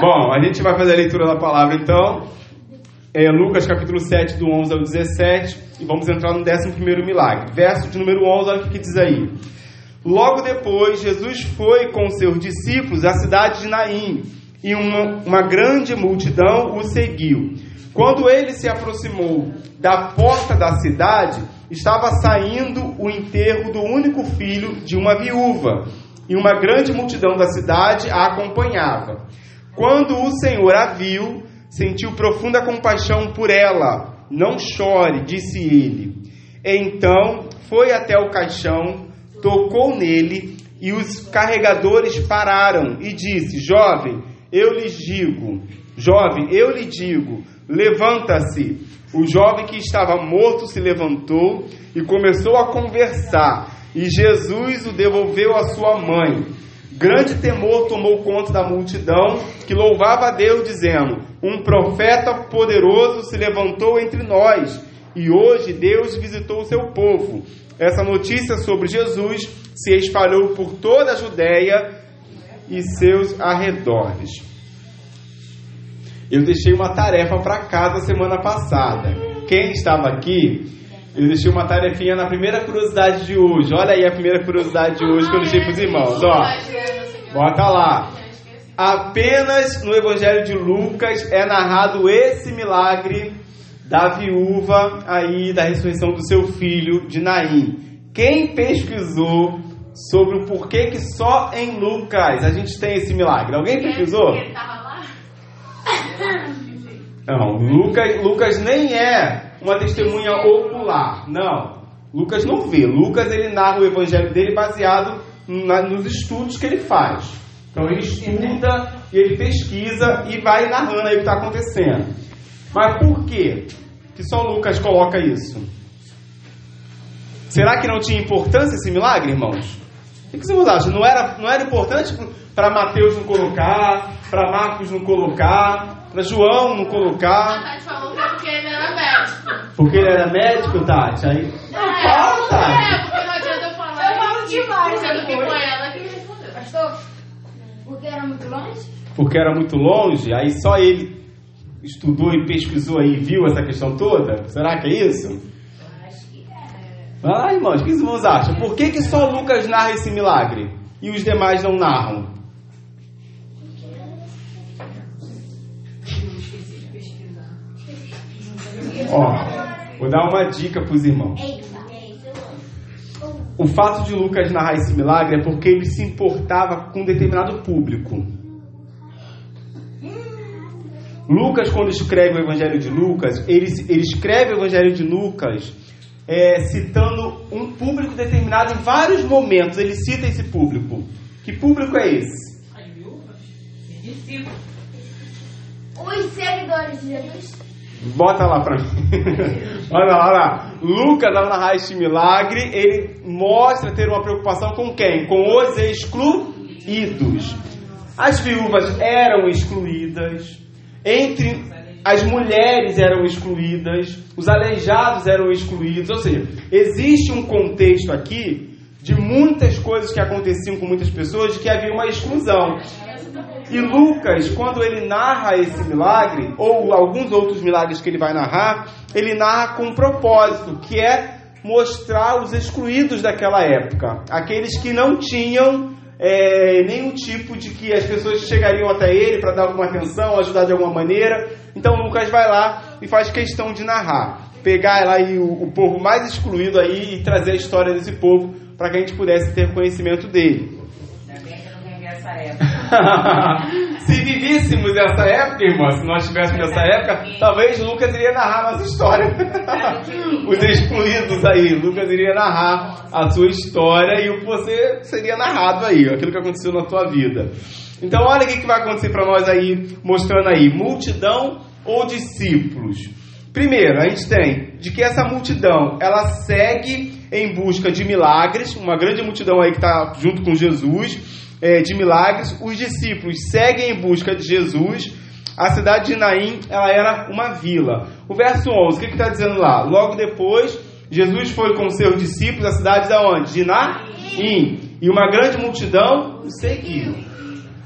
Bom, a gente vai fazer a leitura da palavra então. É Lucas capítulo 7, do 11 ao 17. E vamos entrar no 11 milagre. Verso de número 11, olha o que diz aí. Logo depois, Jesus foi com seus discípulos à cidade de Naim. E uma, uma grande multidão o seguiu. Quando ele se aproximou da porta da cidade, estava saindo o enterro do único filho de uma viúva, e uma grande multidão da cidade a acompanhava. Quando o Senhor a viu, sentiu profunda compaixão por ela. Não chore, disse ele. Então foi até o caixão, tocou nele, e os carregadores pararam e disse: Jovem, eu lhes digo, jovem, eu lhe digo, levanta-se. O jovem que estava morto se levantou e começou a conversar, e Jesus o devolveu à sua mãe. Grande temor tomou conta da multidão, que louvava a Deus, dizendo: Um profeta poderoso se levantou entre nós, e hoje Deus visitou o seu povo. Essa notícia sobre Jesus se espalhou por toda a Judéia e seus arredores. Eu deixei uma tarefa para casa semana passada. Quem estava aqui, eu deixei uma tarefinha na primeira curiosidade de hoje. Olha aí a primeira curiosidade de hoje que eu deixei para os irmãos. Ó, bota lá. Apenas no Evangelho de Lucas é narrado esse milagre da viúva aí da ressurreição do seu filho de Naim. Quem pesquisou sobre o porquê que só em Lucas a gente tem esse milagre? Alguém pesquisou? Não, Lucas, Lucas nem é uma testemunha ocular. Não. Lucas não vê. Lucas ele narra o evangelho dele baseado na, nos estudos que ele faz. Então ele estuda e ele pesquisa e vai narrando aí o que está acontecendo. Mas por quê que só Lucas coloca isso? Será que não tinha importância esse milagre, irmãos? O que vocês acham? Não era, não era importante para Mateus não colocar, para Marcos não colocar, para João não colocar? Falou que é porque. Porque ele era médico, Tati? Aí. Não, fala, Tati. É, porque não adianta eu falar. Eu falo demais, Sendo que depois. foi ela que respondeu. Pastor, porque era muito longe? Porque era muito longe, aí só ele estudou e pesquisou aí e viu essa questão toda? Será que é isso? Ah, irmãos, o que os irmãos acham? Por que, que só Lucas narra esse milagre e os demais não narram? Ó, vou dar uma dica para os irmãos. O fato de Lucas narrar esse milagre é porque ele se importava com um determinado público. Lucas, quando escreve o Evangelho de Lucas, ele, ele escreve o Evangelho de Lucas é, citando um público determinado em vários momentos. Ele cita esse público. Que público é esse? Os seguidores de Jesus. Bota lá pra mim. olha lá, olha lá. Lucas, ao narrar este milagre, ele mostra ter uma preocupação com quem? Com os excluídos. As viúvas eram excluídas. Entre as mulheres eram excluídas. Os aleijados eram excluídos. Ou seja, existe um contexto aqui de muitas coisas que aconteciam com muitas pessoas de que havia uma exclusão. E Lucas, quando ele narra esse milagre, ou alguns outros milagres que ele vai narrar, ele narra com um propósito, que é mostrar os excluídos daquela época, aqueles que não tinham é, nenhum tipo de que as pessoas chegariam até ele para dar alguma atenção, ajudar de alguma maneira. Então Lucas vai lá e faz questão de narrar, pegar lá aí o, o povo mais excluído aí e trazer a história desse povo para que a gente pudesse ter conhecimento dele. Ainda bem que eu não vivi essa época. se vivíssemos essa época, irmã, se nós tivéssemos essa época, talvez Lucas iria narrar a nossa história. Os excluídos aí, Lucas iria narrar a sua história e o que você seria narrado aí, aquilo que aconteceu na tua vida. Então, olha o que que vai acontecer para nós aí, mostrando aí, multidão ou discípulos. Primeiro, a gente tem de que essa multidão, ela segue em busca de milagres, uma grande multidão aí que está junto com Jesus, é, de milagres. Os discípulos seguem em busca de Jesus. A cidade de Naim, ela era uma vila. O verso 11, o que está dizendo lá? Logo depois, Jesus foi com seus discípulos à cidade da onde? De Naim. E uma grande multidão o seguiu.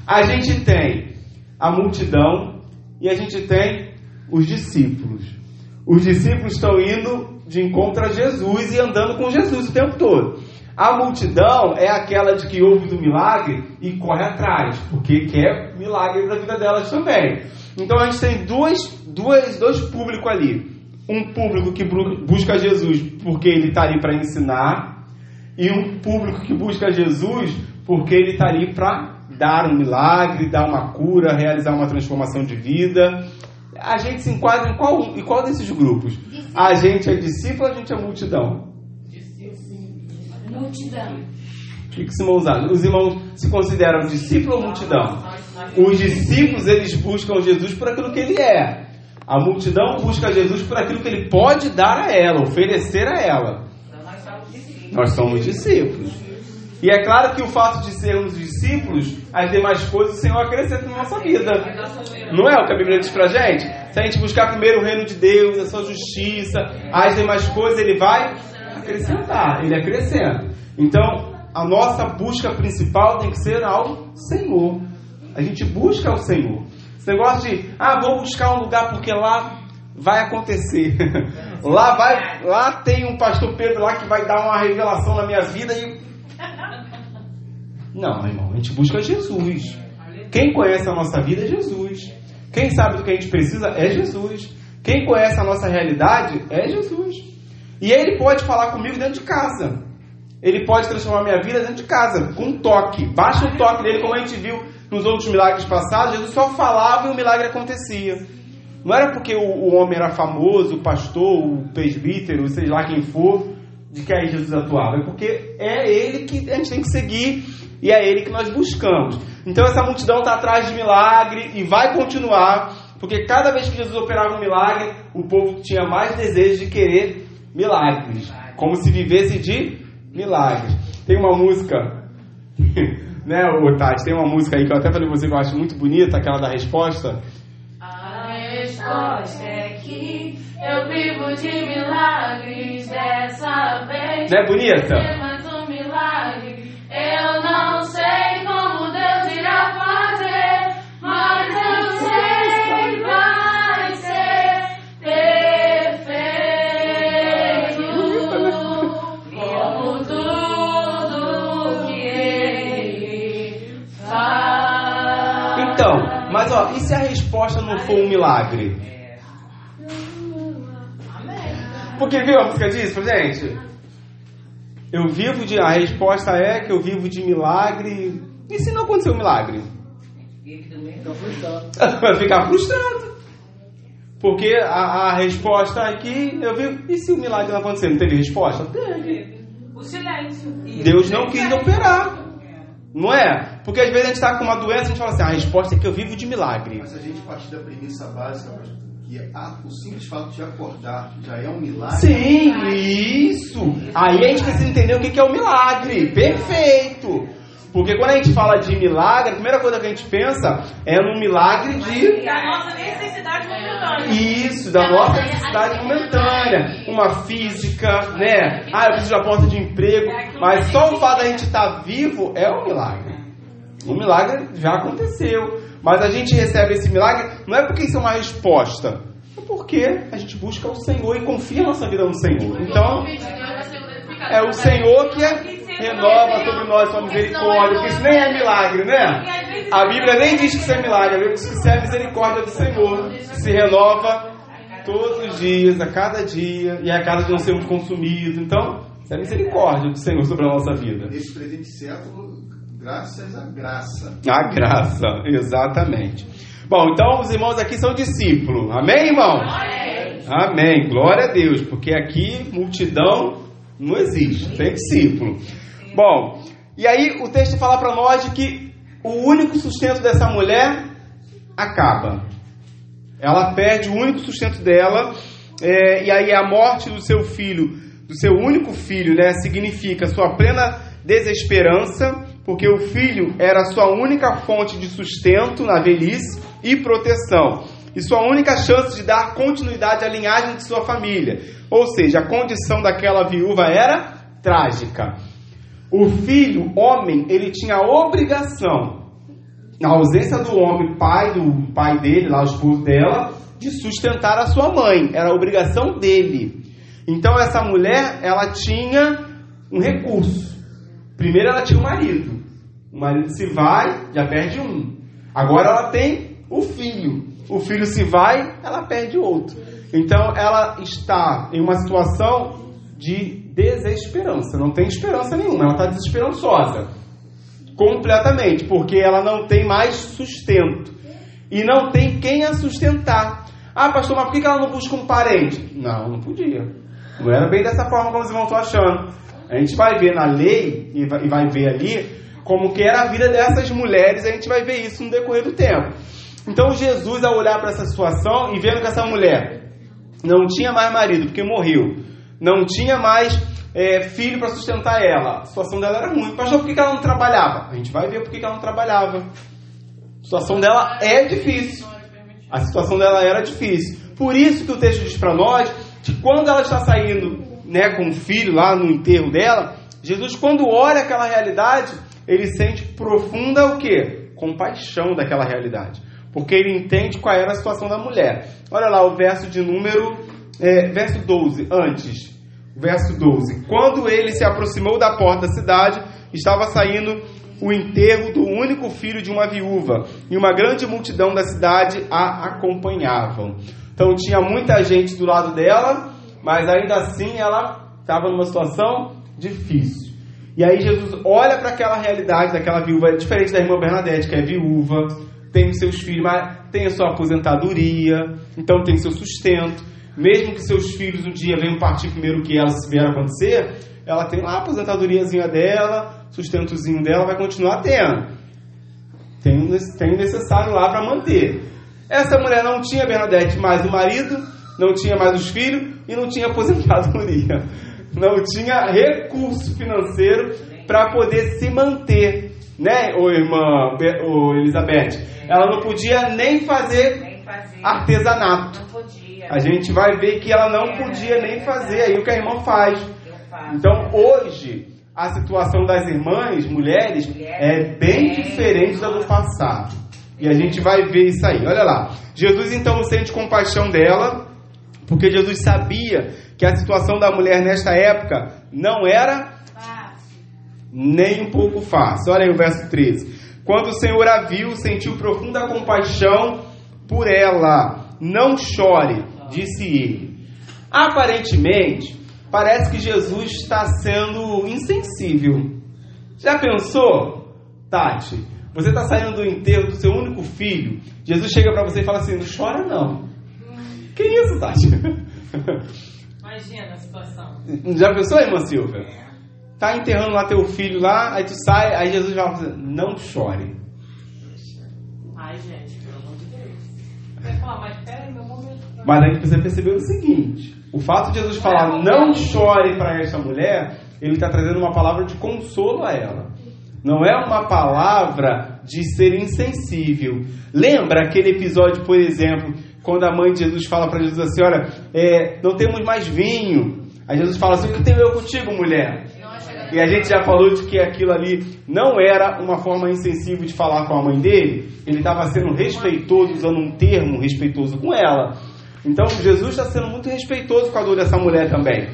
A gente tem a multidão e a gente tem os discípulos. Os discípulos estão indo de encontro a Jesus e andando com Jesus o tempo todo. A multidão é aquela de que ouve do milagre e corre atrás, porque quer milagre da vida delas também. Então a gente tem duas, duas, dois públicos ali. Um público que busca Jesus porque ele está ali para ensinar, e um público que busca Jesus porque ele está ali para dar um milagre, dar uma cura, realizar uma transformação de vida. A gente se enquadra em qual, em qual desses grupos? A gente é discípulo ou a gente é multidão? Multidão. O que, irmãos acham? Os irmãos se consideram discípulo ou multidão? Os discípulos, eles buscam Jesus por aquilo que ele é. A multidão busca Jesus por aquilo que ele pode dar a ela, oferecer a ela. Nós somos discípulos. E é claro que o fato de sermos discípulos, as demais coisas o Senhor acrescenta na nossa vida. Não é o que a Bíblia diz pra gente? Se a gente buscar primeiro o reino de Deus, a sua justiça, as demais coisas, ele vai acrescentar, ele acrescenta. Então, a nossa busca principal tem que ser ao Senhor. A gente busca ao Senhor. Esse negócio de, ah, vou buscar um lugar porque lá vai acontecer. lá vai, lá tem um pastor Pedro lá que vai dar uma revelação na minha vida e não, irmão, a gente busca Jesus. Quem conhece a nossa vida é Jesus. Quem sabe do que a gente precisa é Jesus. Quem conhece a nossa realidade é Jesus. E ele pode falar comigo dentro de casa. Ele pode transformar minha vida dentro de casa, com um toque. Baixa o toque dele, como a gente viu nos outros milagres passados. Jesus só falava e o milagre acontecia. Não era porque o, o homem era famoso, o pastor, o presbítero, seja lá quem for, de que aí Jesus atuava. É porque é ele que a gente tem que seguir e é ele que nós buscamos. Então essa multidão está atrás de milagre e vai continuar, porque cada vez que Jesus operava um milagre, o povo tinha mais desejo de querer milagres, como se vivesse de milagres. Tem uma música, né, ô Tati, tem uma música aí que eu até falei pra você que eu acho muito bonita, aquela da resposta. A resposta é que eu vivo de milagres dessa vez. Não é bonita? Um milagre. Eu não sei Então, mas ó, e se a resposta não for um milagre? Porque viu a música pra gente? Eu vivo de. A resposta é que eu vivo de milagre. E se não acontecer um milagre? Vai ficar frustrado. Porque a, a resposta aqui, eu vivo. E se o milagre não acontecer? Não teve resposta? Teve. O silêncio. Deus não quis operar. Não é? Porque às vezes a gente está com uma doença e a gente fala assim: a resposta é que eu vivo de milagre. Mas a gente partir da premissa básica, que a- o simples fato de acordar já é um milagre. Sim, isso. Aí a gente precisa entender o que que é o milagre. Perfeito. Porque quando a gente fala de milagre, a primeira coisa que a gente pensa é num milagre de E a nossa necessidade momentânea. isso, da nossa necessidade momentânea, uma física, né? Ah, eu preciso de uma porta de emprego, mas só o fato da gente estar vivo é um milagre. O milagre já aconteceu, mas a gente recebe esse milagre não é porque isso é uma resposta, é porque a gente busca o Senhor e confia a nossa vida no Senhor. Então, é o Senhor que é- renova sobre nós sua misericórdia, porque isso nem é milagre, né? A Bíblia nem diz que isso é milagre, a Bíblia diz que isso é a misericórdia do Senhor, que se renova todos os dias, a cada dia, e a cada dia não sermos consumidos. Então, isso é a misericórdia do Senhor sobre a nossa vida. Nesse presente século, graças à graça. A graça, exatamente. Bom, então os irmãos aqui são discípulos. Amém, irmão? Amém. Glória a Deus, porque aqui multidão não existe, tem discípulo. Bom, e aí o texto fala para nós de que o único sustento dessa mulher acaba. Ela perde o único sustento dela, é, e aí a morte do seu filho, do seu único filho, né, significa sua plena desesperança, porque o filho era sua única fonte de sustento na velhice e proteção, e sua única chance de dar continuidade à linhagem de sua família. Ou seja, a condição daquela viúva era trágica. O filho, homem, ele tinha a obrigação na ausência do homem, pai do pai dele, lá o esposo dela, de sustentar a sua mãe. Era a obrigação dele. Então essa mulher, ela tinha um recurso. Primeiro ela tinha o marido. O marido se vai, já perde um. Agora ela tem o filho. O filho se vai, ela perde outro. Então ela está em uma situação de desesperança. Não tem esperança nenhuma. Ela está desesperançosa. Completamente. Porque ela não tem mais sustento. E não tem quem a sustentar. Ah, pastor, mas por que ela não busca um parente? Não, não podia. Não era bem dessa forma como vocês vão estar achando. A gente vai ver na lei e vai ver ali como que era a vida dessas mulheres, a gente vai ver isso no decorrer do tempo. Então Jesus, ao olhar para essa situação e vendo que essa mulher não tinha mais marido, porque morreu, não tinha mais é, filho para sustentar ela, a situação dela era ruim. Pastor, por que ela não trabalhava? A gente vai ver por que ela não trabalhava. A situação dela é difícil. A situação dela era difícil. Por isso que o texto diz para nós que quando ela está saindo né, com o filho lá no enterro dela, Jesus, quando olha aquela realidade, ele sente profunda o quê? Compaixão daquela realidade. Porque ele entende qual era a situação da mulher. Olha lá o verso de número, é, verso 12, antes. Verso 12. Quando ele se aproximou da porta da cidade, estava saindo o enterro do único filho de uma viúva, e uma grande multidão da cidade a acompanhavam. Então tinha muita gente do lado dela, mas ainda assim ela estava numa situação difícil. E aí Jesus olha para aquela realidade daquela viúva, é diferente da irmã Bernadette, que é viúva, tem seus filhos, mas tem a sua aposentadoria, então tem seu sustento. Mesmo que seus filhos um dia venham partir primeiro que ela, se vier a acontecer, ela tem lá a aposentadoriazinha dela, sustentozinho dela, vai continuar tendo. Tem, tem necessário lá para manter. Essa mulher não tinha Bernadette mais o marido, não tinha mais os filhos e não tinha aposentadoria. Não tinha recurso financeiro para poder se manter, né, ô irmã ô Elizabeth? Ela não podia nem fazer Nem fazer. artesanato. Não podia. A gente vai ver que ela não podia nem fazer aí o que a irmã faz. Então, hoje, a situação das irmãs, mulheres, é bem diferente da do passado. E a gente vai ver isso aí. Olha lá. Jesus então sente compaixão dela, porque Jesus sabia que a situação da mulher nesta época não era nem um pouco fácil. Olha aí o verso 13. Quando o Senhor a viu, sentiu profunda compaixão por ela. Não chore, disse ele. Aparentemente, parece que Jesus está sendo insensível. Já pensou, Tati? Você está saindo do enterro do seu único filho. Jesus chega para você e fala assim: não chora não. Que isso, Tati? Imagina a situação. Já pensou, irmã Silvia? Tá enterrando lá teu filho lá, aí tu sai, aí Jesus vai falar, não chore. Ai, gente, pelo amor de Deus. Vai falar, mas peraí, meu. Mas a gente precisa perceber o seguinte: o fato de Jesus falar não chore para esta mulher, ele está trazendo uma palavra de consolo a ela. Não é uma palavra de ser insensível. Lembra aquele episódio, por exemplo, quando a mãe de Jesus fala para Jesus assim: Olha, é, não temos mais vinho. Aí Jesus fala assim: O que tenho eu contigo, mulher? E a gente já falou de que aquilo ali não era uma forma insensível de falar com a mãe dele. Ele estava sendo respeitoso, usando um termo respeitoso com ela. Então Jesus está sendo muito respeitoso com a dor dessa mulher também.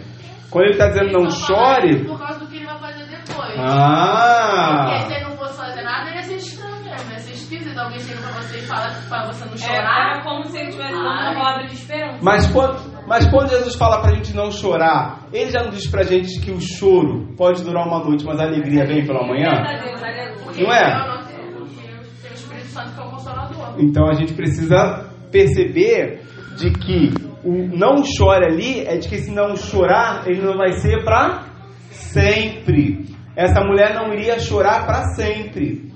Quando ele está dizendo não chore. Por causa do que ele vai fazer depois. Ah! Porque se ele não fosse fazer nada, ele ia ser estranho mesmo. Ia ser esquisito. Alguém chega pra você e fala pra você não Era chorar. como se ele estivesse dando uma palavra de esperança. Mas quando, mas quando Jesus fala pra gente não chorar, ele já não diz pra gente que o choro pode durar uma noite, mas a alegria vem pela manhã? Não é? eu não tenho- porque o Espírito Santo que é o consolador. Então a gente precisa perceber de que o não chore ali é de que se não chorar, ele não vai ser para sempre. Essa mulher não iria chorar para sempre.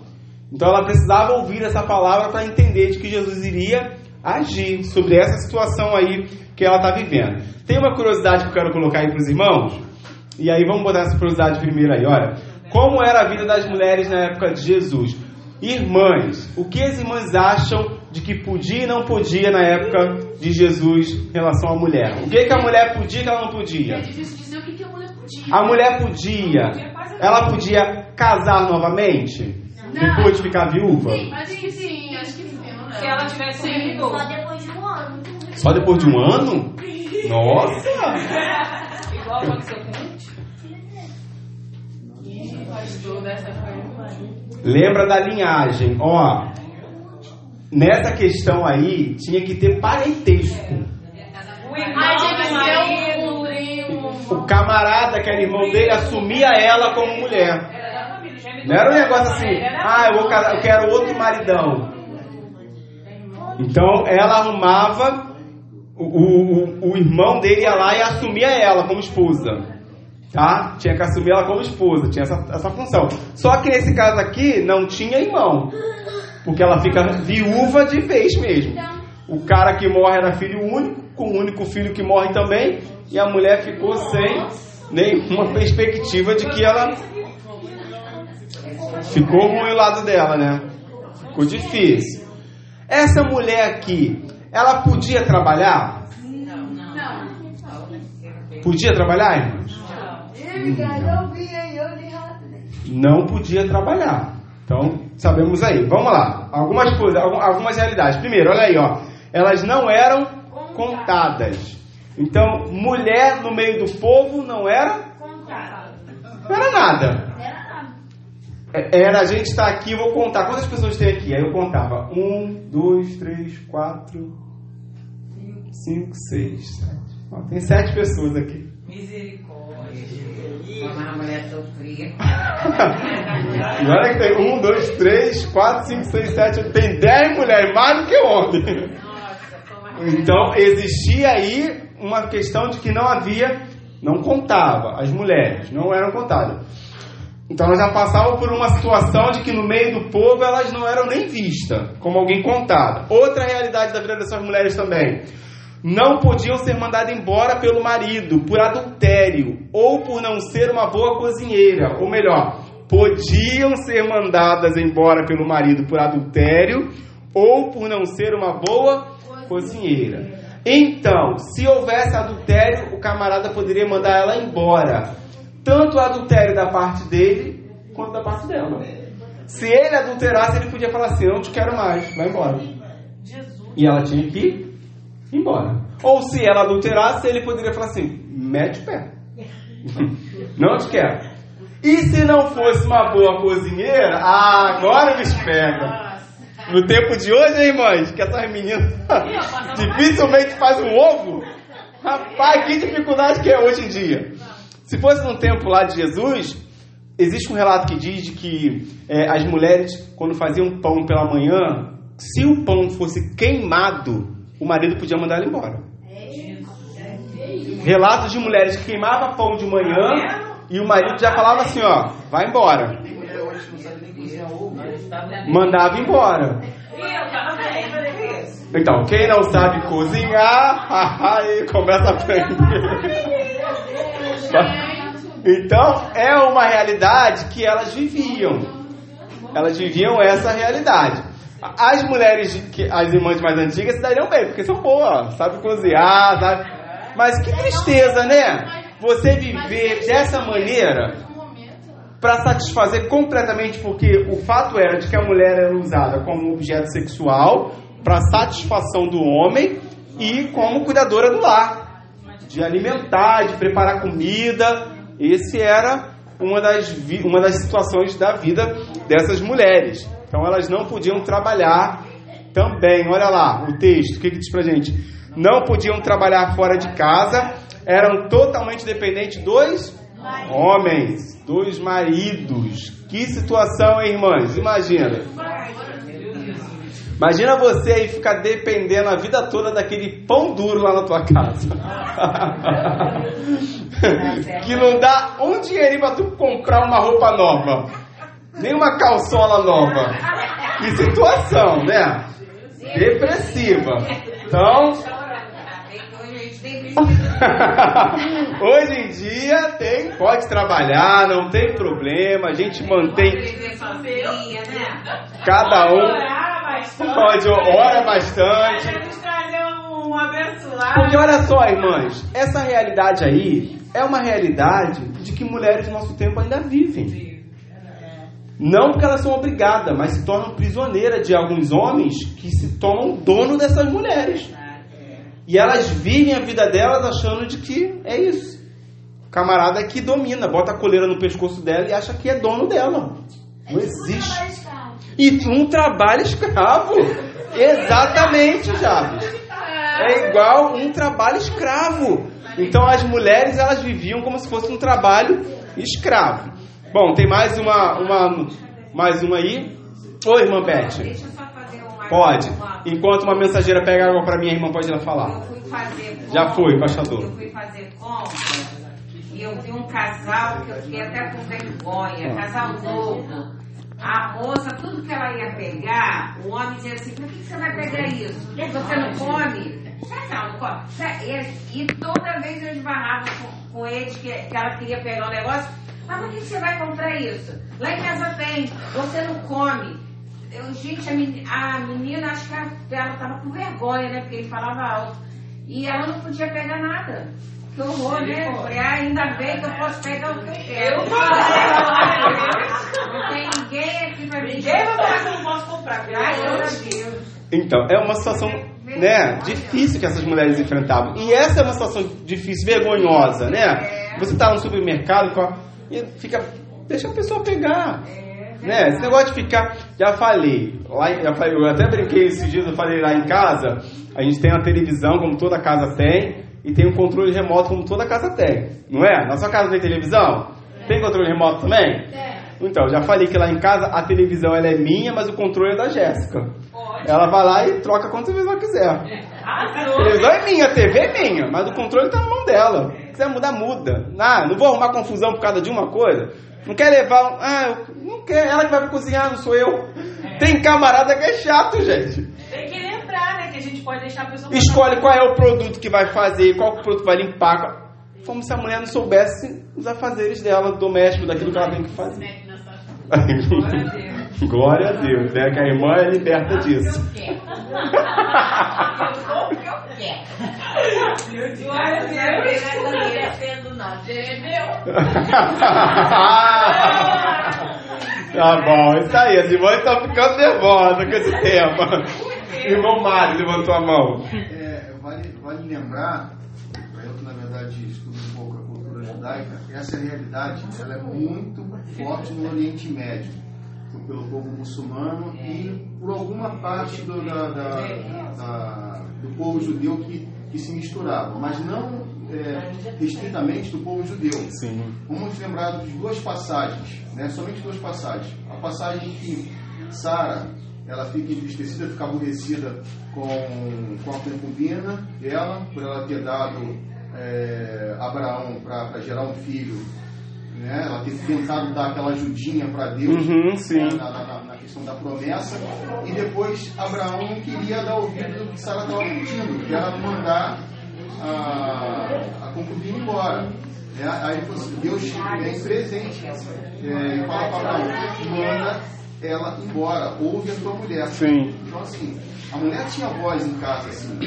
Então ela precisava ouvir essa palavra para entender de que Jesus iria agir sobre essa situação aí que ela está vivendo. Tem uma curiosidade que eu quero colocar aí para os irmãos. E aí vamos botar essa curiosidade primeiro aí, olha. Como era a vida das mulheres na época de Jesus? Irmãs, o que as irmãs acham de que podia e não podia na época de Jesus em relação à mulher? O que, que a mulher podia e que ela não É podia? difícil dizer o que, que a mulher podia. A mulher podia, ela podia casar novamente? Depois de ficar viúva? Mas sim, sim, acho que sim, não Se ela tivesse Sim. Só depois de um ano. Só depois de um ano? Nossa! Igual aconteceu com. Lembra da linhagem, ó. Nessa questão aí, tinha que ter parentesco. O irmão primo. O camarada, que era irmão dele, assumia ela como mulher. Era da família, já me Não era um negócio assim, ah, eu, vou casar, eu quero outro maridão. Então ela arrumava, o, o, o irmão dele ia lá e assumia ela como esposa. Tá? Tinha que assumir ela como esposa, tinha essa, essa função. Só que nesse caso aqui não tinha irmão. Porque ela fica viúva de vez mesmo. O cara que morre era filho único, com o único filho que morre também, e a mulher ficou sem nenhuma perspectiva de que ela ficou ruim o lado dela, né? Ficou difícil. Essa mulher aqui, ela podia trabalhar? Podia trabalhar, irmãos? Não podia trabalhar. Então, sabemos aí. Vamos lá. Algumas coisas, algu- algumas realidades. Primeiro, olha aí, ó. Elas não eram contadas. Então, mulher no meio do povo não era? Não era nada. É- Era a gente estar aqui, eu vou contar. Quantas pessoas tem aqui? Aí eu contava. Um, dois, três, quatro, cinco, seis, sete. Ó, tem sete pessoas aqui. Misericórdia. Mulher sofria. E olha que tem um, dois, três, quatro, cinco, seis, sete. Tem dez mulheres, mais do que homem. Então existia aí uma questão de que não havia, não contava, as mulheres não eram contadas. Então elas já passavam por uma situação de que no meio do povo elas não eram nem vistas como alguém contada. Outra realidade da vida dessas mulheres também. Não podiam ser mandadas embora pelo marido por adultério ou por não ser uma boa cozinheira. Ou melhor, podiam ser mandadas embora pelo marido por adultério ou por não ser uma boa cozinheira. Então, se houvesse adultério, o camarada poderia mandar ela embora. Tanto o adultério da parte dele, quanto da parte dela. Se ele adulterasse, ele podia falar assim: Eu não te quero mais, vai embora. E ela tinha que embora. Ou se ela adulterasse, ele poderia falar assim: Mete o pé. Não te quero. E se não fosse uma boa cozinheira, ah, agora me pega. No tempo de hoje, hein, irmãs? Que essas meninas dificilmente fazem um ovo. Rapaz, que dificuldade que é hoje em dia. Se fosse no tempo lá de Jesus, existe um relato que diz que é, as mulheres, quando faziam pão pela manhã, se o pão fosse queimado, o marido podia mandar ela embora. Relatos de mulheres que queimavam pão de manhã e o marido já falava assim, ó, vai embora. Mandava embora. Então, quem não sabe cozinhar, começa a aprender. Então, é uma realidade que elas viviam. Elas viviam essa realidade. As mulheres, que, as irmãs mais antigas se dariam bem, porque são boas, sabem cozinhar, sabe? Mas que tristeza, né? Você viver dessa maneira para satisfazer completamente, porque o fato era de que a mulher era usada como objeto sexual para satisfação do homem e como cuidadora do lar, de alimentar, de preparar comida. Esse era uma das, uma das situações da vida dessas mulheres. Então elas não podiam trabalhar também. Olha lá o texto, o que, que diz pra gente? Não podiam trabalhar fora de casa, eram totalmente dependentes dos homens, dos maridos. Que situação, hein, irmãs? Imagina. Imagina você aí ficar dependendo a vida toda daquele pão duro lá na tua casa. que não dá um dinheirinho pra tu comprar uma roupa nova. Nem uma calçola nova. Que situação, né? Depressiva. Então, hoje em dia tem, pode trabalhar, não tem problema, a gente mantém cada um Orar pode ora bastante. Porque olha só, irmãs, essa realidade aí é uma realidade de que mulheres do nosso tempo ainda vivem. Não porque elas são obrigadas, mas se tornam prisioneiras de alguns homens que se tornam dono dessas mulheres. E elas vivem a vida delas achando de que é isso. O camarada é que domina, bota a coleira no pescoço dela e acha que é dono dela. Não existe. E um trabalho escravo. Exatamente, Jabes. É igual um trabalho escravo. Então as mulheres elas viviam como se fosse um trabalho escravo. Bom, tem mais uma, uma mais uma aí. Oi, irmã Beth. Deixa eu só fazer uma. Pode. Enquanto uma mensageira pega água para mim, a irmã pode ir lá falar. Eu fui fazer Já foi, pastor. Eu fui fazer compra e eu vi um casal que eu fiquei até com vergonha, casal novo. A moça, tudo que ela ia pegar, o homem dizia assim, por que você vai pegar isso? Você não come? Ela não come? E, e toda vez eu esbarrava com, com eles que, que ela queria pegar um negócio, mas por que você vai comprar isso? Lá em casa tem, você não come. Eu, gente, a menina, a menina, acho que a- ela tava com vergonha, né? Porque ele falava alto. E ela não podia pegar nada. Que horror, né? Eu falei, ah, ainda bem que eu posso pegar o que eu quero. Eu falei, Não tem ninguém aqui pra me Ninguém vai falar que eu não posso comprar. Graças a Deus. Então, é uma situação né, difícil que essas mulheres enfrentavam. E essa é uma situação difícil, vergonhosa, né? Você tá no supermercado com a- e fica. Deixa a pessoa pegar. Né? Esse negócio de ficar. Já falei, lá, já falei, eu até brinquei esses dias, eu falei lá em casa, a gente tem uma televisão, como toda casa tem, e tem um controle remoto, como toda casa tem. Não é? Na sua casa tem televisão? Tem controle remoto também? Então, já falei que lá em casa a televisão ela é minha, mas o controle é da Jéssica. Ela vai lá e troca quantas vezes ela quiser. Televisão é minha, a TV é minha, mas o controle tá na mão dela. Se quiser mudar, muda. Ah, não vou arrumar confusão por causa de uma coisa. Não quer levar. um- Ah, eu não quer. Ela que vai cozinhar, não sou eu. Tem camarada que é chato, gente. Tem que lembrar, né? Que a gente pode deixar a pessoa. Escolhe qual é o produto que vai fazer, qual produto vai limpar. Como se a mulher não soubesse os afazeres dela, domésticos, daquilo que ela tem que fazer. Glória a Deus, né? Que a irmã é liberta disso. Glória a Deus. Eu não defendo nada. tá bom, isso aí. As irmãs estão ficando nervosas com esse tema. Irmão Mário levantou a mão. É, vale, vale lembrar, eu que na verdade estudo um pouco a cultura judaica, essa realidade ela é muito forte no Oriente Médio, pelo povo muçulmano e por alguma parte do, da- da- da- do povo judeu que, que se misturava, mas não é, restritamente do povo judeu. Sim. Vamos lembrar de duas passagens, né? somente duas passagens. A passagem que Sara ela fica entristecida, fica aborrecida com, com a concubina dela, por ela ter dado é, Abraão para gerar um filho. Né? Ela ter tentado dar aquela ajudinha para Deus Uhum, né? na, na- na questão da promessa. E depois Abraão não queria dar ouvido do que Sara estava pedindo, que era mandar a, a concubina embora. É, aí assim, Deus vem presente é, e fala para Abraão, manda ela embora, ouve a tua mulher. Sim. Então assim, a mulher tinha voz em casa, assim.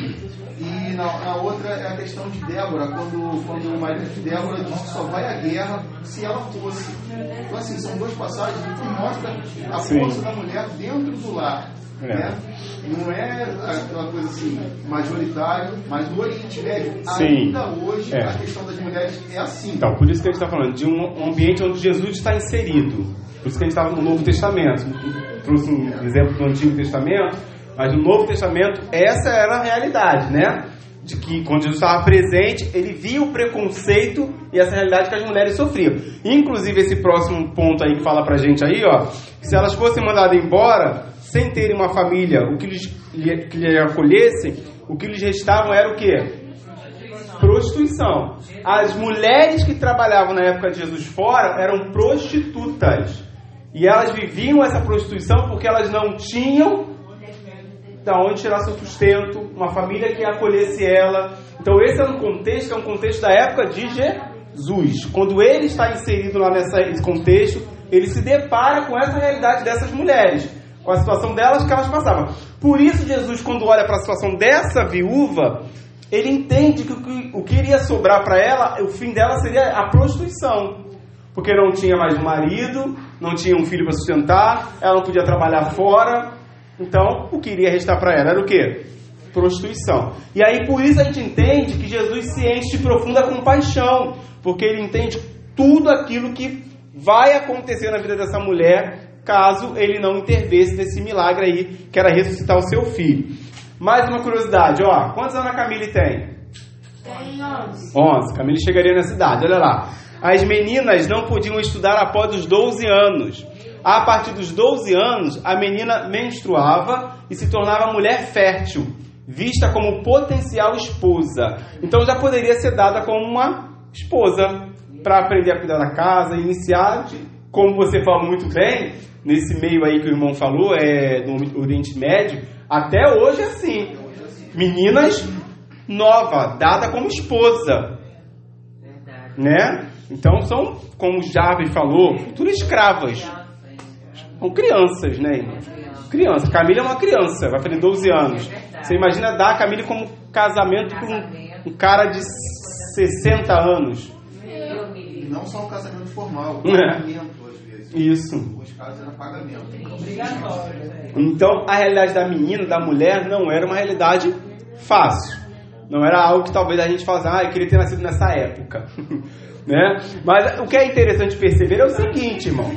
E na, na outra é a questão de Débora, quando, quando o marido de Débora diz que só vai à guerra se ela fosse. Então assim, são duas passagens que mostram a Sim. força da mulher dentro do lar. É. Né? Não é aquela coisa assim, majoritária, mas no Oriente Médio, Sim. ainda hoje, É. a questão das mulheres é assim. Então, por isso que a gente está falando de um ambiente onde Jesus está inserido. Por isso que a gente estava no Novo Testamento. Trouxe um exemplo do Antigo Testamento, mas no Novo Testamento essa era a realidade, né? De que quando Jesus estava presente, ele via o preconceito e essa realidade que as mulheres sofriam. Inclusive, esse próximo ponto aí que fala pra gente aí, ó, que se elas fossem mandadas embora, sem terem uma família, o que lhes, lhe- que lhe acolhessem, o que lhes restavam era o quê? prostituição. As mulheres que trabalhavam na época de Jesus fora eram prostitutas. E elas viviam essa prostituição porque elas não tinham da onde tirar seu sustento, uma família que acolhesse ela. Então esse é um contexto, é um contexto da época de Jesus. Quando ele está inserido lá nesse contexto, ele se depara com essa realidade dessas mulheres, com a situação delas que elas passavam. Por isso Jesus, quando olha para a situação dessa viúva, ele entende que, o que iria sobrar para ela, o fim dela seria a prostituição. Porque não tinha mais um marido, não tinha um filho para sustentar, ela não podia trabalhar fora. Então, o que iria restar para ela era o quê? Prostituição. E aí, por isso a gente entende que Jesus se enche de profunda compaixão, porque ele entende tudo aquilo que vai acontecer na vida dessa mulher caso ele não intervesse nesse milagre aí, que era ressuscitar o seu filho. Mais uma curiosidade, ó, quantos anos a Camille tem? Tem 11. 11. Camille chegaria nessa idade, olha lá. As meninas não podiam estudar após os 12 anos. A partir dos 12 anos, a menina menstruava e se tornava mulher fértil, vista como potencial esposa. Então já poderia ser dada como uma esposa para aprender a cuidar da casa, iniciar, de- como você falou muito bem, nesse meio aí que o irmão falou, é no Oriente Médio, até hoje é assim. Meninas nova, dada como esposa, Verdade. né? Então são, como o Jarvis falou, futuras escravas. São crianças, né? Criança. Camila é uma criança, vai fazer 12 anos. Você imagina dar a Camila como casamento com um, um cara de 60 anos. E não só um casamento formal, É. pagamento às vezes. Isso. Em alguns casos era pagamento. Obrigatório. né? Então a realidade da menina, da mulher, não era uma realidade fácil. Não era algo que talvez a gente falasse, ah, eu queria ter nascido nessa época. né? Mas o que é interessante perceber é o seguinte, irmão.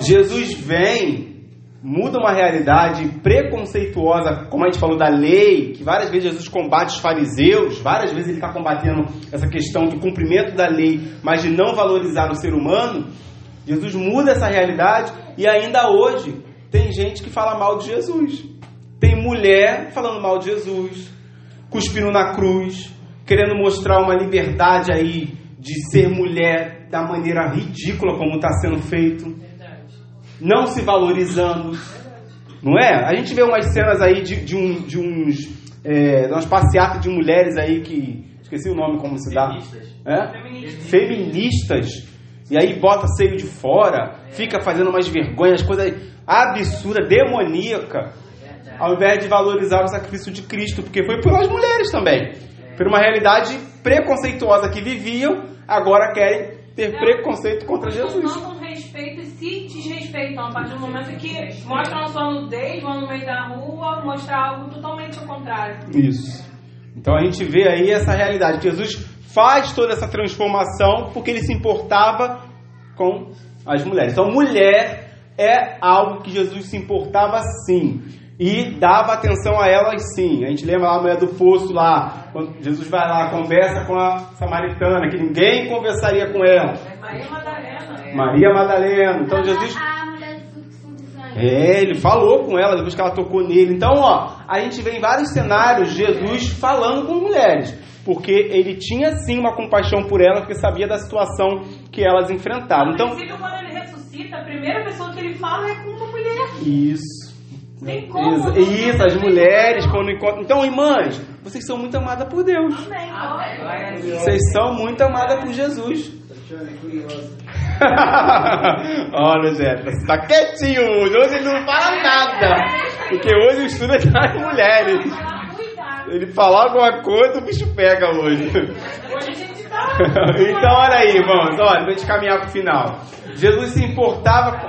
Jesus vem, muda uma realidade preconceituosa, como a gente falou da lei, que várias vezes Jesus combate os fariseus, várias vezes ele está combatendo essa questão do cumprimento da lei, mas de não valorizar o ser humano. Jesus muda essa realidade e ainda hoje tem gente que fala mal de Jesus. Tem mulher falando mal de Jesus, cuspindo na cruz, querendo mostrar uma liberdade aí de ser mulher da maneira ridícula como está sendo feito Verdade. não se valorizando. Não é? A gente vê umas cenas aí de, de, um, de uns. É, de umas passeatas de mulheres aí que. Esqueci o nome como se dá. É? Feminista. Feministas. E aí bota seio de fora, fica fazendo umas vergonhas, coisa absurda, demoníaca, ao invés de valorizar o sacrifício de Cristo, porque foi pelas mulheres também. Por uma realidade preconceituosa que viviam, agora querem ter preconceito contra Jesus. Não com respeito e se desrespeitam a partir do momento que mostram sua nudez, vão no meio da rua mostrar algo totalmente ao contrário. Isso. Então a gente vê aí essa realidade. Jesus faz toda essa transformação porque ele se importava com as mulheres. Então, mulher é algo que Jesus se importava sim. E dava atenção a elas sim. A gente lembra lá a mulher do poço lá, quando Jesus vai lá, conversa com a samaritana, que ninguém conversaria com ela. Maria Madalena. Maria Madalena. Então Jesus é, ele falou com ela depois que ela tocou nele. Então, ó, a gente vê em vários cenários Jesus falando com mulheres, porque ele tinha sim uma compaixão por elas, porque sabia da situação que elas enfrentavam. Então, quando ele ressuscita, a primeira pessoa que ele fala é com uma mulher. isso. Tem como Isso, as mulheres quando encontram. Então, irmãs, vocês são muito amadas por Deus. Amém. Vocês são muito amadas por Jesus. Olha, Zé, você tá quietinho hoje. Hoje ele não fala nada. Porque hoje o estudo é das mulheres. Ele falar alguma coisa, o bicho pega hoje. Hoje a gente tá. então, olha aí, irmãos, olha, pra gente caminhar pro final. Jesus se importava com...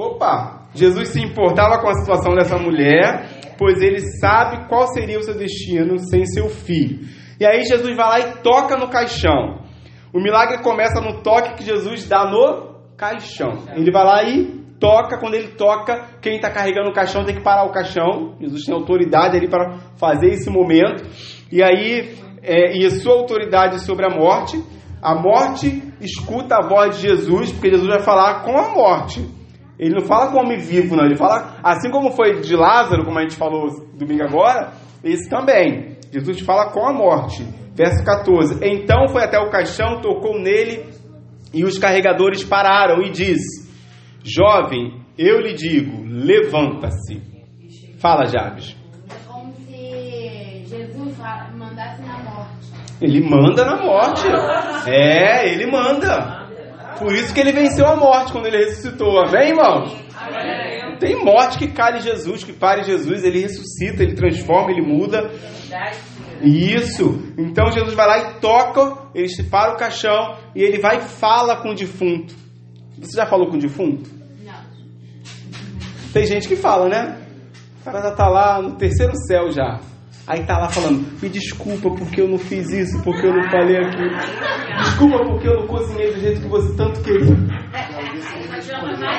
Opa! Jesus se importava com a situação dessa mulher, pois ele sabe qual seria o seu destino sem seu filho. E aí Jesus vai lá e toca no caixão. O milagre começa no toque que Jesus dá no caixão. Ele vai lá e toca, quando ele toca, quem está carregando o caixão tem que parar o caixão. Jesus tem autoridade ali para fazer esse momento. E aí, é, e a sua autoridade sobre a morte, a morte escuta a voz de Jesus, porque Jesus vai falar com a morte. Ele não fala com o homem vivo, não. Ele fala, assim como foi de Lázaro, como a gente falou domingo agora, esse também. Jesus fala com a morte. Verso 14. Então foi até o caixão, tocou nele, e os carregadores pararam e disse: Jovem, eu lhe digo, levanta-se. Fala, Jabes. É como se Jesus mandasse na morte. Ele manda na morte. É, ele manda. Por isso que ele venceu a morte quando ele ressuscitou. Amém, irmãos? Não tem morte que cale Jesus, que pare Jesus. Ele ressuscita, ele transforma, ele muda. Isso. Então Jesus vai lá e toca, ele separa o caixão e ele vai e fala com o defunto. Você já falou com o defunto? Tem gente que fala, né? O cara já tá lá no terceiro céu já. Aí tá lá falando, me desculpa porque eu não fiz isso, porque eu não falei aquilo. Desculpa porque eu não cozinhei do jeito que você tanto queria.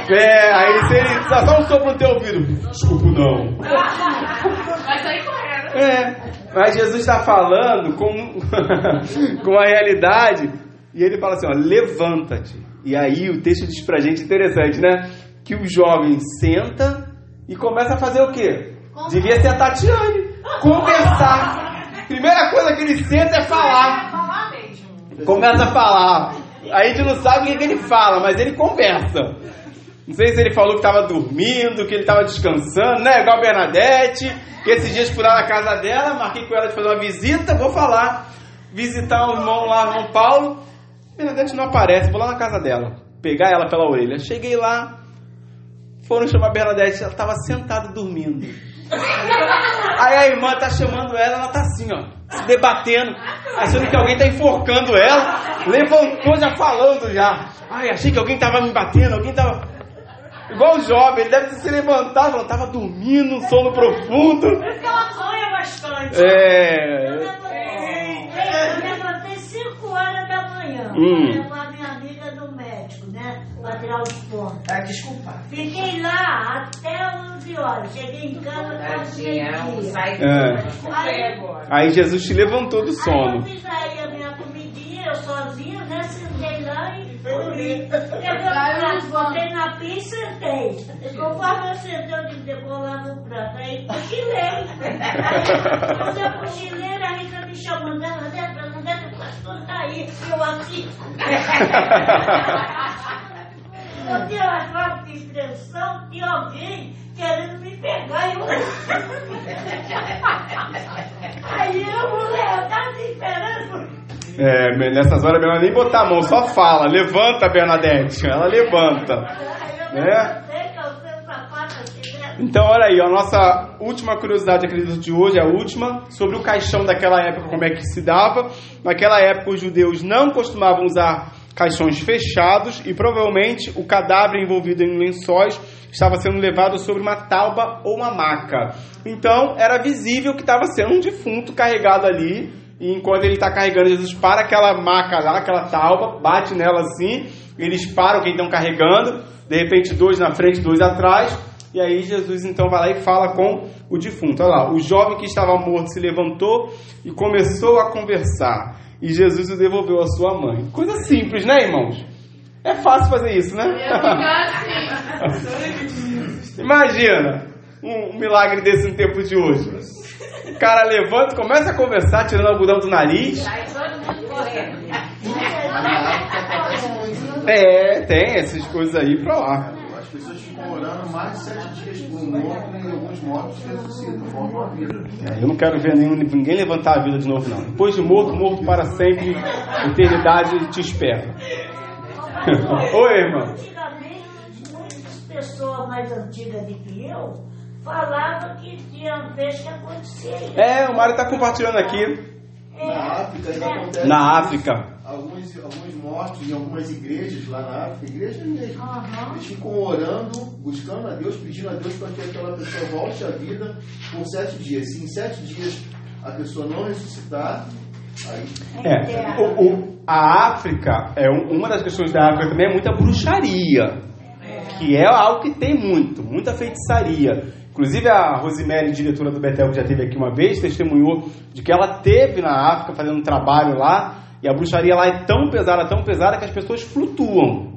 É, aí ele só dá um sopro no teu ouvido. Desculpa não. Vai sair correndo. É, mas Jesus está falando com, com a realidade e ele fala assim: ó, levanta-te. E aí o texto diz pra gente interessante, né? Que o jovem senta e começa a fazer o quê? Devia ser a Tatiane. Conversar. Primeira coisa que ele senta é falar. Mesmo. Começa a falar. A gente não sabe o que, que ele fala, mas ele conversa. Não sei se ele falou que estava dormindo, que ele estava descansando, né? Igual a Bernadette, que esses dias fui lá na casa dela, marquei com ela de fazer uma visita, vou falar. Visitar o irmão lá, o irmão Paulo. Bernadette não aparece, vou lá na casa dela, pegar ela pela orelha. Cheguei lá, foram chamar a Bernadette, ela estava sentada dormindo. A irmã tá chamando ela, ela tá assim, ó, se debatendo, achando que alguém tá enforcando ela. Levantou já falando já. Ai, achei que alguém tava me batendo, alguém tava. Igual o jovem, ele deve ter se levantado, ela tava dormindo, um sono profundo. Porque ela sonha bastante. É. Eu levantei- eu levantei 5 horas da manhã Hum. para levar minha amiga no médico, né? Para tirar os pontos. Ah, desculpa. Fiquei lá até 11 horas. Cheguei em casa quase meio-dia. sai É. Aí, Aí Jesus te levantou do aí eu sono. fiz aí a minha comidinha, eu sozinha, né? Sentei lá e dormi. Eu botei na pia e sentei. Conforme eu sentei, eu disse, eu vou lá no prato. Aí cochilei. Quando eu cochilei, a Rita me chamando, ela dentro, não dentro, o pastor tá aí. Eu assim. Eu tenho a impressão de alguém querendo me pegar e eu. Aí eu, mulher, eu tava esperando. É, nessas horas melhor nem botar a mão, só fala. Levanta, Bernadette. Ela levanta. Né? Então, olha aí, a nossa última curiosidade, acredito, de hoje, a última, sobre o caixão daquela época, como é que se dava. Naquela época, os judeus não costumavam usar caixões fechados e provavelmente o cadáver envolvido em lençóis estava sendo levado sobre uma tauba ou uma maca. Então, era visível que estava sendo um defunto carregado ali. E enquanto ele está carregando, Jesus para aquela maca lá, aquela tauba, bate nela assim, eles param quem estão carregando, de repente dois na frente, dois atrás, e aí Jesus então vai lá e fala com o defunto. Olha lá, o jovem que estava morto se levantou e começou a conversar. E Jesus o devolveu à sua mãe. Coisa simples, né, irmãos? É fácil fazer isso, né? Assim. Imagina um milagre desse no tempo de hoje. O cara levanta, começa a conversar, tirando o algodão do nariz. É, tem essas coisas aí pra lá. Orando mais de sete dias por um morto e alguns mortos ressuscitam, voltam à vida. É, eu não quero ver nenhum, ninguém levantar a vida de novo, não. Depois de morto, morto para sempre, eternidade te espera. Oi, irmã. Antigamente, muitas pessoas mais antigas do que eu falavam que tinha vez que acontecia isso. É, o Mário está compartilhando aqui. Na África ainda acontece. Na África. Alguns, alguns mortos em algumas igrejas lá na África, igrejas mesmo. Aham. Eles ficam orando, buscando a Deus, pedindo a Deus para que aquela pessoa volte à vida por sete dias. Se em sete dias a pessoa não ressuscitar, aí É, o- o- a África, é um- uma das questões da África também é muita bruxaria, que é algo que tem muito, muita feitiçaria. Inclusive a Rosemary, diretora do Betel, que já esteve aqui uma vez, testemunhou de que ela teve na África fazendo um trabalho lá, e a bruxaria lá é tão pesada, tão pesada que as pessoas flutuam,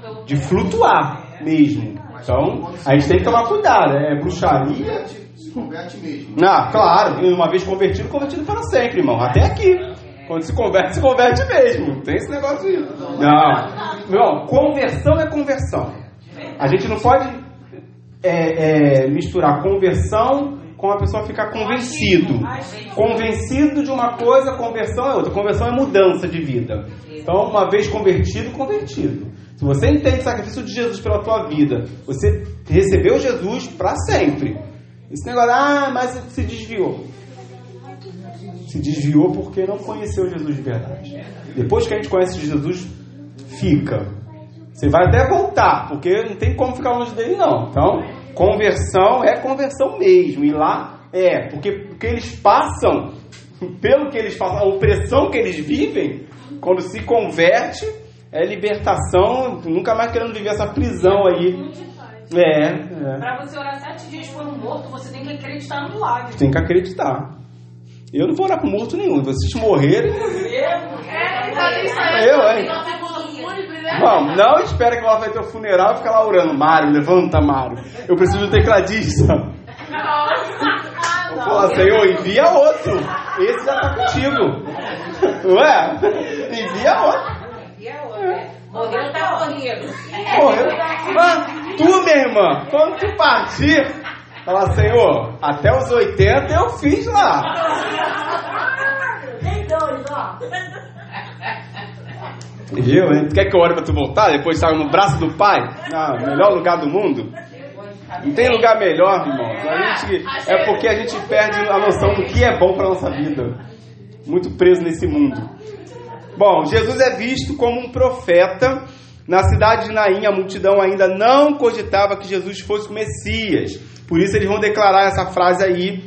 pelo de flutuar mesmo. Então, a gente tem que tomar cuidado, é bruxaria. converte, se converte mesmo. Ah, claro, e uma vez convertido, convertido para sempre, irmão. Até aqui. Quando se converte, se converte mesmo. Não tem esse negócio aí. Não. Não, conversão é conversão. A gente não pode é, é, misturar conversão com a pessoa ficar convencido. Convencido de uma coisa, conversão é outra. Conversão é mudança de vida. Então, uma vez convertido, convertido. Se você entende o sacrifício de Jesus pela tua vida, você recebeu Jesus para sempre. Esse negócio, ah, mas se desviou. Se desviou porque não conheceu Jesus de verdade. Depois que a gente conhece Jesus, fica. Você vai até voltar, porque não tem como ficar longe dele, não. Então, conversão é conversão mesmo. E lá é, porque o que eles passam, pelo que eles passam, a opressão que eles vivem, quando se converte, é libertação, nunca mais querendo viver essa prisão aí. É, é. Pra você orar sete dias por um morto, você tem que acreditar no milagre. Tem que acreditar. Eu não vou orar com morto nenhum. Vocês morrerem. É, tá atenção. Eu, hein? Não? Não, espera que ela vai ter o funeral e fica lá orando. Mário, levanta, Mário. Eu preciso de um tecladista. Vou falar, Senhor, envia outro. Esse já tá contigo. Não é? Envia outro. Outra? Morreu, tá morrendo. Morreu. Tu, minha irmã, quando tu partir, fala, Senhor, até os 80 eu fiz lá. Tem dois, ó. Eu, hein? Quer que eu ore pra tu voltar? Depois estar no braço do Pai? Ah, melhor lugar do mundo? Não tem lugar melhor, irmãos. A gente, é porque a gente perde a noção do que é bom para nossa vida. Muito preso nesse mundo. Bom, Jesus é visto como um profeta. Na cidade de Naim, a multidão ainda não cogitava que Jesus fosse o Messias. Por isso eles vão declarar essa frase aí,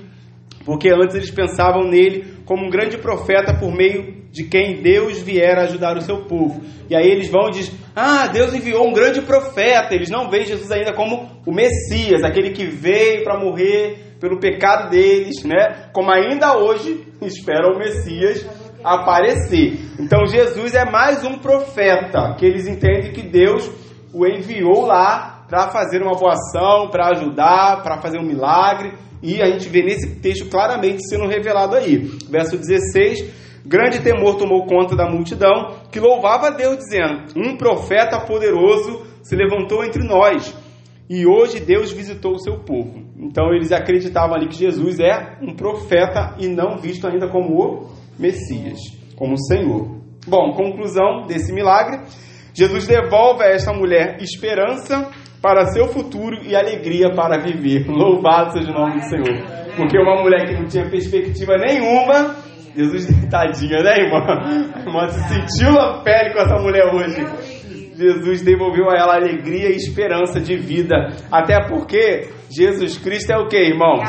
porque antes eles pensavam nele como um grande profeta por meio de quem Deus vier ajudar o seu povo. E aí eles vão e dizem: Ah, Deus enviou um grande profeta. Eles não veem Jesus ainda como o Messias, aquele que veio para morrer pelo pecado deles, né? Como ainda hoje esperam o Messias aparecer. Então Jesus é mais um profeta que eles entendem que Deus o enviou lá para fazer uma boa ação, para ajudar, para fazer um milagre. E a gente vê nesse texto claramente sendo revelado aí. Verso 16: Grande temor tomou conta da multidão, que louvava a Deus, dizendo: Um profeta poderoso se levantou entre nós. E hoje Deus visitou o seu povo. Então eles acreditavam ali que Jesus é um profeta e não visto ainda como o Messias, como o Senhor. Bom, conclusão desse milagre: Jesus devolve a esta mulher esperança para seu futuro e alegria para viver. Louvado seja o nome do Senhor. Porque uma mulher que não tinha perspectiva nenhuma, Jesus, tadinha, né, irmã? A irmã se sentiu na pele com essa mulher hoje. Jesus devolveu a ela alegria e esperança de vida. Até porque Jesus Cristo é o que, irmãos?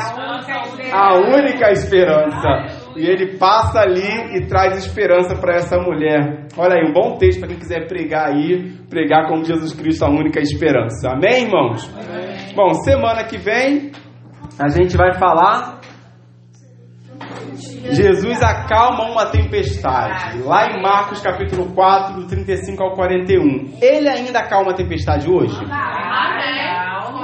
A única esperança. E ele passa ali e traz esperança para essa mulher. Olha aí, um bom texto para quem quiser pregar aí, pregar como Jesus Cristo a única esperança. Amém, irmãos? Amém. Bom, semana que vem a gente vai falar Jesus acalma uma tempestade. Lá em Marcos capítulo 4, do 35 ao 41. Ele ainda acalma a tempestade hoje?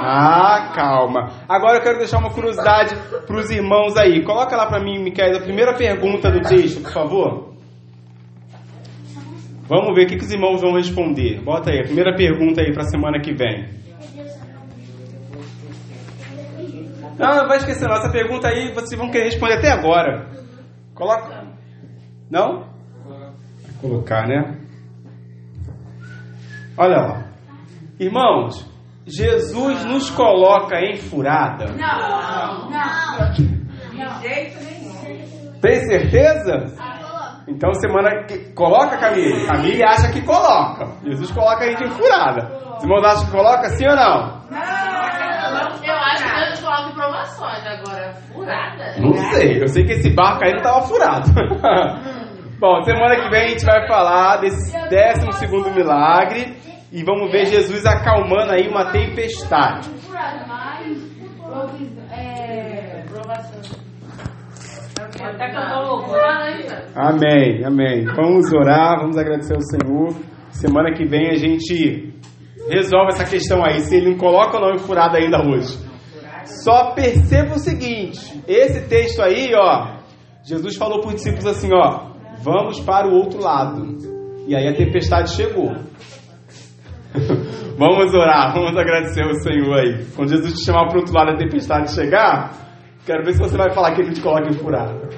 Ah, calma. Agora eu quero deixar uma curiosidade para os irmãos aí. Coloca lá para mim, Micael, a primeira pergunta do texto, por favor. Vamos ver o que, que os irmãos vão responder. Bota aí, a primeira pergunta aí para a semana que vem. Não, não vai esquecer não. Essa pergunta aí vocês vão querer responder até agora. Coloca. Não? Vou colocar, né? Olha lá. Irmãos, Jesus nos coloca em furada? Não, não. De jeito nenhum. Tem certeza? Então semana que. Coloca, Camille? Camille acha que coloca. Jesus coloca a gente em furada. Os irmãos acham que coloca sim ou não? Que Deus coloca provações. Agora, furada? Não sei. Eu sei que esse barco aí não estava furado. Bom, semana que vem a gente vai falar desse 12 milagre e vamos ver Jesus acalmando aí uma tempestade. Até cantou louvor. Amém, amém. Vamos orar, vamos agradecer ao Senhor. Semana que vem a gente resolve essa questão aí, se ele não coloca ou não em furada ainda hoje. Só perceba o seguinte: esse texto aí, ó, Jesus falou para os discípulos assim, ó, vamos para o outro lado. E aí a tempestade chegou. vamos orar, vamos agradecer ao Senhor aí. Quando Jesus te chamar para o outro lado a tempestade chegar, quero ver se você vai falar que ele te coloca em furada.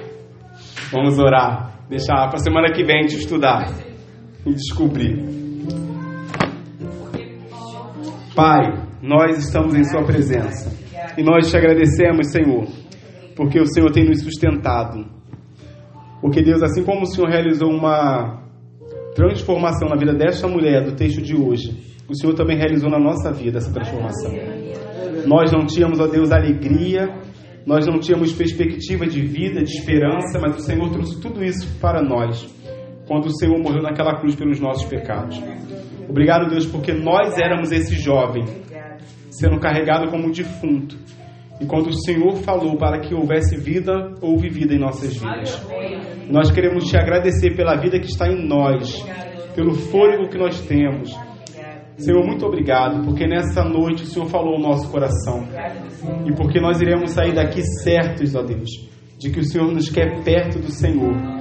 Vamos orar. Deixar para semana que vem gente estudar e descobrir. Pai, nós estamos em Sua presença e nós te agradecemos, Senhor, porque o Senhor tem nos sustentado. Porque Deus, assim como o Senhor realizou uma transformação na vida desta mulher do texto de hoje, o Senhor também realizou na nossa vida essa transformação. Nós não tínhamos, ó Deus, alegria, nós não tínhamos perspectiva de vida, de esperança, mas o Senhor trouxe tudo isso para nós quando o Senhor morreu naquela cruz pelos nossos pecados. Obrigado, Deus, porque nós éramos esse jovem sendo carregado como um defunto. E quando o Senhor falou para que houvesse vida, houve vida em nossas vidas. Nós queremos te agradecer pela vida que está em nós, pelo fôlego que nós temos. Senhor, muito obrigado, porque nessa noite o Senhor falou ao nosso coração. E porque nós iremos sair daqui certos, ó Deus, de que o Senhor nos quer perto do Senhor.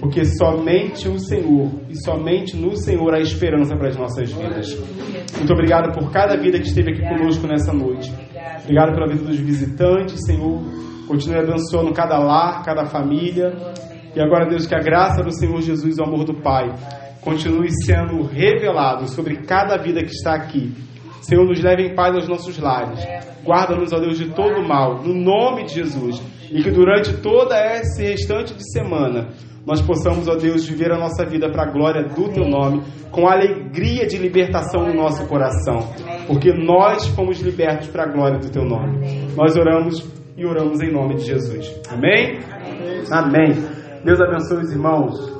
Porque somente o Senhor e somente no Senhor há esperança para as nossas vidas. Muito obrigado por cada vida que esteve aqui conosco nessa noite. Obrigado pela vida dos visitantes, Senhor. Continue abençoando cada lar, cada família. E agora, Deus, que a graça do Senhor Jesus e o amor do Pai continue sendo revelado sobre cada vida que está aqui. Senhor, nos leve em paz aos nossos lares. Guarda-nos, ó Deus, de todo mal, no nome de Jesus. E que durante toda esse restante de semana nós possamos, ó Deus, viver a nossa vida para a glória do Teu nome, com alegria de libertação no nosso coração, porque nós fomos libertos para a glória do Teu nome. Nós oramos e oramos em nome de Jesus. Amém? Amém. Deus abençoe os irmãos.